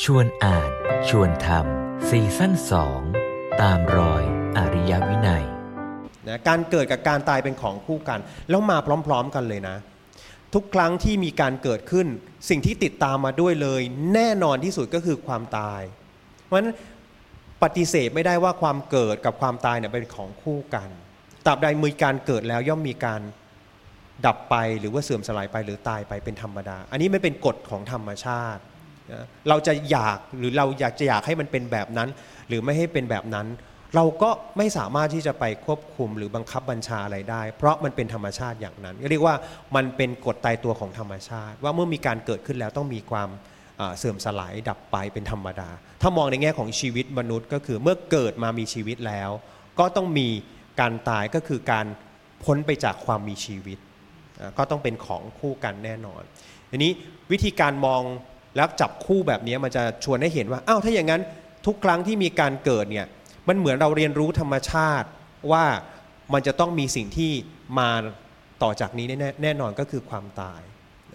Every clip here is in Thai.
ชวนอ่านชวนทำซีซั่นสองตามรอยอริยวินัยนะการเกิดกับการตายเป็นของคู่กัน แล้วมาพร้อมๆกันเลยนะ ทุกครั้งที่มีการเกิดขึ้น สิ่งที่ติดตามมาด้วยเลย แน่นอนที่สุดก็คือความตาย เพราะฉะนั้นปฏิเสธไม่ได้ว่าความเกิดกับความตายเนี่ยเป็นของคู่กันตราบใดมีการเกิดแล้วย่อมมีการดับไปหรือว่าเสื่อมสลายไปหรือตายไปเป็นธรรมดา อันนี้ไม่เป็นกฎของธรรมชาติ เราจะอยากหรือเราอยากจะอยากให้มันเป็นแบบนั้น หรือไม่ให้เป็นแบบนั้น เราก็ไม่สามารถที่จะไปควบคุมหรือบังคับบัญชาอะไรได้ เพราะมันเป็นธรรมชาติอย่างนั้นเรียกว่ามันเป็นกฎตายตัวของธรรมชาติ ว่าเมื่อมีการเกิดขึ้นแล้วต้องมีความเสื่อมสลายดับไปเป็นธรรมดา ถ้ามองในแง่ของชีวิตมนุษย์ก็คือเมื่อเกิดมามีชีวิตแล้ว ก็ต้องมีการตายก็คือการพ้นไปจากความมีชีวิต ก็ต้องเป็นของคู่กันแน่นอนทีนี้วิธีการมอง แล้วจับคู่แบบนี้มันจะชวนให้เห็นว่าอ้าวถ้าอย่างนั้นทุกครั้งที่มีการเกิดเนี่ยมันเหมือนเราเรียนรู้ธรรมชาติว่ามันจะต้องมีสิ่งที่มาต่อจากนี้แน่แน่นอนก็คือความตาย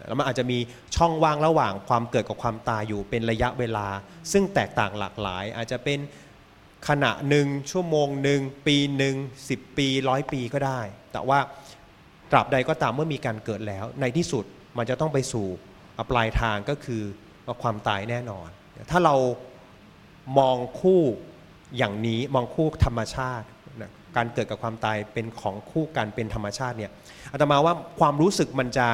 แล้วมันอาจจะมีช่องว่างระหว่างความเกิดกับความตายอยู่เป็นระยะเวลา ซึ่งแตกต่างหลากหลาย อาจจะเป็นขณะหนึ่งชั่วโมงหนึ่งปีหนึ่งสิบปีร้อยปีก็ได้ แต่ว่าตราบใดก็ตามเมื่อมีการเกิดแล้ว ในที่สุดมันจะต้องไปสู่ปลายทางก็คือ ความตายแน่นอน ถ้าเรามองคู่อย่างนี้มองคู่ธรรมชาตินะการเกิดกับความตายเป็นของคู่กันเป็นธรรมชาติเนี่ยอาตมาว่าความรู้สึกมันจะ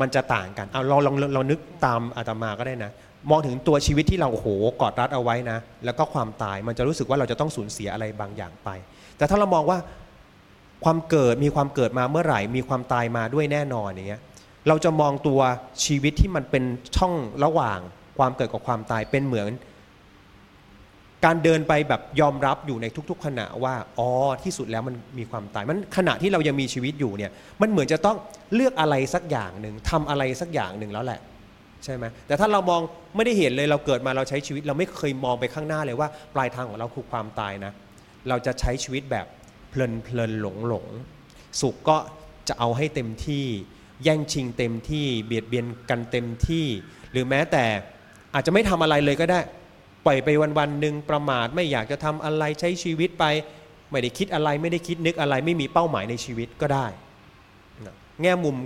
มันจะต่างกันเอาเราลองเรานึกตามอาตมาก็ได้นะ มองถึงตัวชีวิตที่เราโอ้โหกอดรัดเอาไว้นะ แล้วก็ความตายมันจะรู้สึกว่าเราจะต้องสูญเสียอะไรบางอย่างไป แต่ถ้าเรามองว่าความเกิดมีความเกิดมาเมื่อไหร่ มีความตายมาด้วยแน่นอนอย่างเงี้ย เราจะมองตัวชีวิตที่มันเป็นช่องระหว่างความเกิดกับความตายเป็นเหมือน การเดินไปแบบยอมรับอยู่ในทุก ๆ ขณะว่าอ๋อที่สุดแล้วมันมีความตาย มันขณะที่เรายังมีชีวิตอยู่เนี่ยมันเหมือนจะต้องเลือกอะไรสักอย่างหนึ่งทำอะไรสักอย่างหนึ่งแล้วแหละใช่ไหมแต่ถ้าเรามองไม่ได้เห็นเลยเราเกิดมาเราใช้ชีวิต เราไม่เคยมองไปข้างหน้าเลยว่า ปลายทางของเราคือความตายนะ เราจะใช้ชีวิตแบบเพลินเพลินหลงหลงสุขก็จะเอาให้เต็มที่ แย่งชิงเต็มที่เบียดเบียนกันเต็มที่ หรือแม้แต่อาจจะไม่ทำอะไรเลยก็ได้ ปล่อยไปวันๆหนึ่งประมาทไม่อยากจะทำอะไรใช้ชีวิตไป ไม่ได้คิดอะไรไม่ได้คิดนึกอะไรไม่มีเป้าหมายในชีวิตก็ได้นะแง่มุม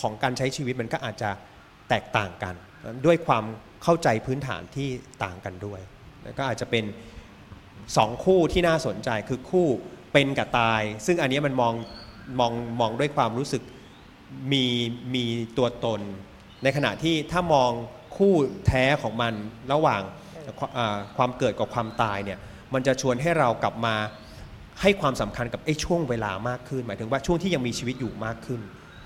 ของการใช้ชีวิตมันก็อาจจะแตกต่างกัน ด้วยความเข้าใจพื้นฐานที่ต่างกันด้วยแล้วก็อาจจะเป็นสองคู่ที่น่าสนใจคือคู่เป็นกับตาย ซึ่งอันนี้มันมองมองมองด้วยความรู้สึก มีมีตัวตน ในขณะที่ถ้ามองคู่แท้ของมันระหว่างอ่าความเกิดกับความตายเนี่ยมันจะชวนให้เรากลับมาให้ความสำคัญกับไอ้ช่วงเวลามากขึ้น หมายถึงว่าช่วงที่ยังมีชีวิตอยู่มากขึ้น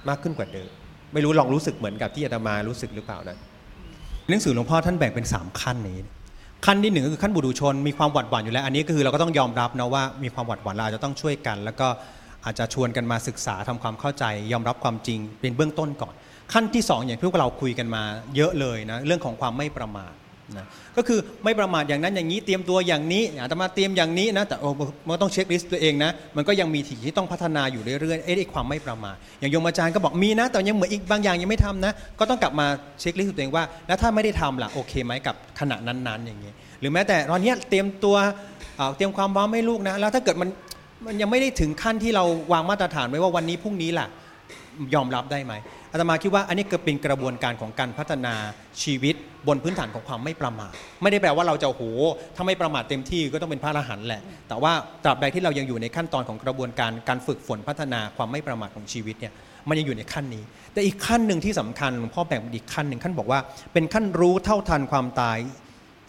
มากขึ้นกว่าเดิมไม่รู้ลองรู้สึกเหมือนกับที่อาตมารู้สึกหรือเปล่านะหนังสือหลวงพ่อท่านแบ่งเป็น 3 ขั้นนี้ ขั้นที่หนึ่งก็คือขั้นบุรุชนมีความหวัดหวั่นอยู่แล้ว อันนี้ก็คือเราก็ต้องยอมรับนะว่ามีความหวัดหวั่นเราอาจจะต้องช่วยกัน แล้วก็ อาจจะชวนกันมาศึกษาทำความเข้าใจ ยอมรับความจริงเป็นเบื้องต้นก่อน ขั้นที่ 2 อย่างที่พวกเราคุยกันมาเยอะเลยนะเรื่องของความไม่ประมาทนะก็คือไม่ประมาทอย่างนั้นอย่างนี้เตรียมตัวอย่างนี้อาตมาเตรียมอย่างนี้นะแต่โอ้มันต้องเช็คลิสต์ตัวเองนะมันก็ยังมีสิ่งที่ต้องพัฒนาอยู่เรื่อยๆเอ๊ะความไม่ประมาทอย่างโยมอาจารย์ก็บอกมีนะ แต่ยังเหมือนอีกบางอย่างยังไม่ทำนะ ก็ต้องกลับมาเช็คลิสต์ตัวเองว่า แล้วถ้าไม่ได้ทำล่ะโอเคไหมกับขณะนั้นๆอย่างนี้หรือแม้แต่ตอนนี้เตรียมตัวเอ่อเตรียมความพร้อมให้ลูกนะแล้วถ้าเกิดมัน มันยังไม่ได้ถึงขั้นที่เราวางมาตรฐานไว้ว่าวันนี้พรุ่งนี้ล่ะยอมรับได้ไหมอาตมาคิดว่าอันนี้ก็เป็นกระบวนการของการพัฒนาชีวิตบนพื้นฐานของความไม่ประมาทไม่ได้แปลว่าเราจะโอ้โหถ้าไม่ประมาทเต็มที่ก็ต้องเป็นพระอรหันต์แหละ แต่ว่าตราบใดที่เรายังอยู่ในขั้นตอนของกระบวนการการฝึกฝนพัฒนาความไม่ประมาทของชีวิตเนี่ยมันยังอยู่ในขั้นนี้ แต่อีกขั้นหนึ่งที่สำคัญหลวงพ่อแบ่งอีกขั้นหนึ่งขั้นบอกว่า เป็นขั้นรู้เท่าทันความตาย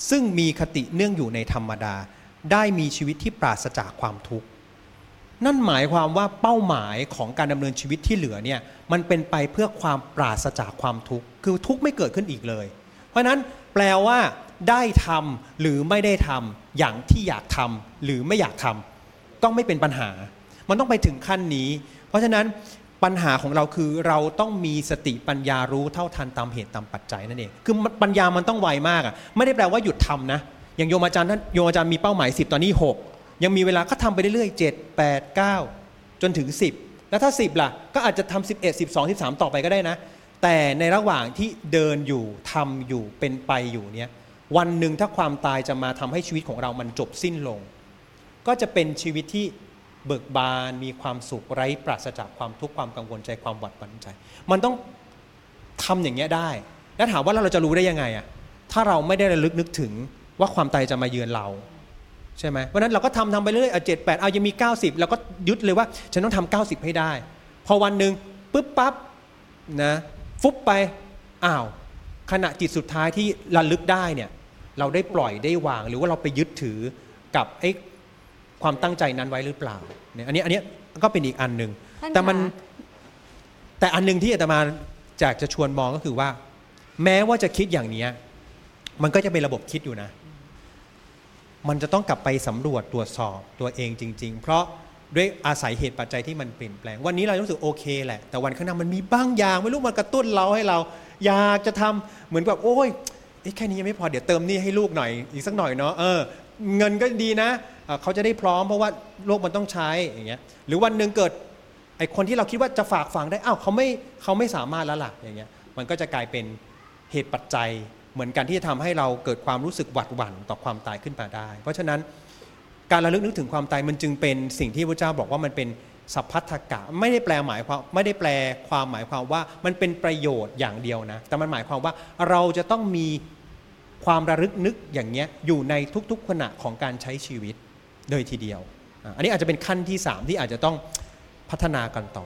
ซึ่งมีคติเนื่องอยู่ในธรรมดา ได้มีชีวิตที่ปราศจากความทุกข์ นั่นหมายความว่าเป้าหมายของการดำเนินชีวิตที่เหลือเนี่ยมันเป็นไปเพื่อความปราศจากความทุกข์คือทุกข์ไม่เกิดขึ้นอีกเลย เพราะฉะนั้นแปลว่าได้ทำหรือไม่ได้ทำอย่างที่อยากทำหรือไม่อยากทำก็ไม่เป็นปัญหา มันต้องไปถึงขั้นนี้ เพราะฉะนั้นปัญหาของเราคือเราต้องมีสติปัญญารู้เท่าทันตามเหตุตามปัจจัยนั่นเองคือปัญญามันต้องไวมากอะไม่ได้แปลว่าหยุดทำนะอย่างโยมอาจารย์ท่านโยมอาจารย์มีเป้าหมาย 10 ตอนนี้ 6 ยังมีเวลาก็ทำไปเรื่อยๆ7 8 9จนถึง 10 แล้วถ้า 10 ล่ะ ก็อาจจะทำ11 12 13 ต่อไปก็ได้นะ แต่ในระหว่างที่เดินอยู่ทำอยู่เป็นไปอยู่เนี้ยวันหนึ่งถ้าความตายจะมาทำให้ชีวิตของเรามันจบสิ้นลง ก็จะเป็นชีวิตที่เบิกบานมีความสุขไร้ปราศจากความทุกข์ความกังวลใจความหวาดหวั่นใจ มันต้องทำอย่างเงี้ยได้ แล้วถามว่าเราจะรู้ได้ยังไงอะถ้าเราไม่ได้ระลึกนึกถึงว่าความตายจะมาเยือนเรา ใช่ไหมเพราะฉะนั้นเราก็ทำทำไปเรื่อยเจ็ดแปดเอายังมี 90 เราก็ยึดเลยว่า ฉันต้องทำ90 ให้ได้ พอวันหนึ่งปุ๊บปั๊บนะฟุบไปอ้าวขณะจิตสุดท้ายที่ระลึกได้เนี่ยเราได้ปล่อยได้วาง หรือว่าเราไปยึดถือกับไอ้ความตั้งใจนั้นไว้หรือเปล่าเนี่ยอันนี้อันนี้ก็เป็นอีกอันหนึ่งท่านแต่มันคะแต่อันหนึ่งที่อาตมาจากจะชวนมองก็คือว่า แม้ว่าจะคิดอย่างเนี้ยมันก็จะเป็นระบบคิดอยู่นะ มันจะต้องกลับไปสำรวจตรวจสอบตัวเองจริง ๆ เพราะด้วยอาศัยเหตุปัจจัยที่มันเปลี่ยนแปลง วันนี้เรารู้สึกโอเคแหละ แต่วันข้างหน้ามันมีบ้างอย่างไม่รู้มันกระตุ้นเราให้เรา อยากจะทำเหมือนแบบโอ้ยแค่นี้ยังไม่พอเดี๋ยวเติมนี่ให้ลูกหน่อยอีกสักหน่อยเนาะเออเงินก็ดีนะเเขาจะได้พร้อมเพราะว่าโลกมันต้องใช้อย่างเงี้ยหรือวันหนึ่งเกิดไอคนที่เราคิดว่าจะฝากฝังได้อ้าวเขาไม่เขาไม่สามารถแล้วล่ะอย่างเงี้ยมันก็จะกลายเป็นเหตุปัจจัย เหมือนกันที่จะทำให้เราเกิดความรู้สึกหวาดหวั่นต่อความตายขึ้นมาได้ เพราะฉะนั้นการระลึกนึกถึงความตายมันจึงเป็นสิ่งที่พระเจ้าบอกว่ามันเป็นสัพพัทธกะไม่ได้แปลหมายความไม่ได้แปลความหมายความว่ามันเป็นประโยชน์อย่างเดียวนะ แต่มันหมายความว่าเราจะต้องมีความระลึกนึกอย่างเงี้ยอยู่ในทุกๆขณะของการใช้ชีวิตเลยทีเดียว อันนี้อาจจะเป็นขั้นที่ 3 ที่อาจจะต้องพัฒนากันต่อ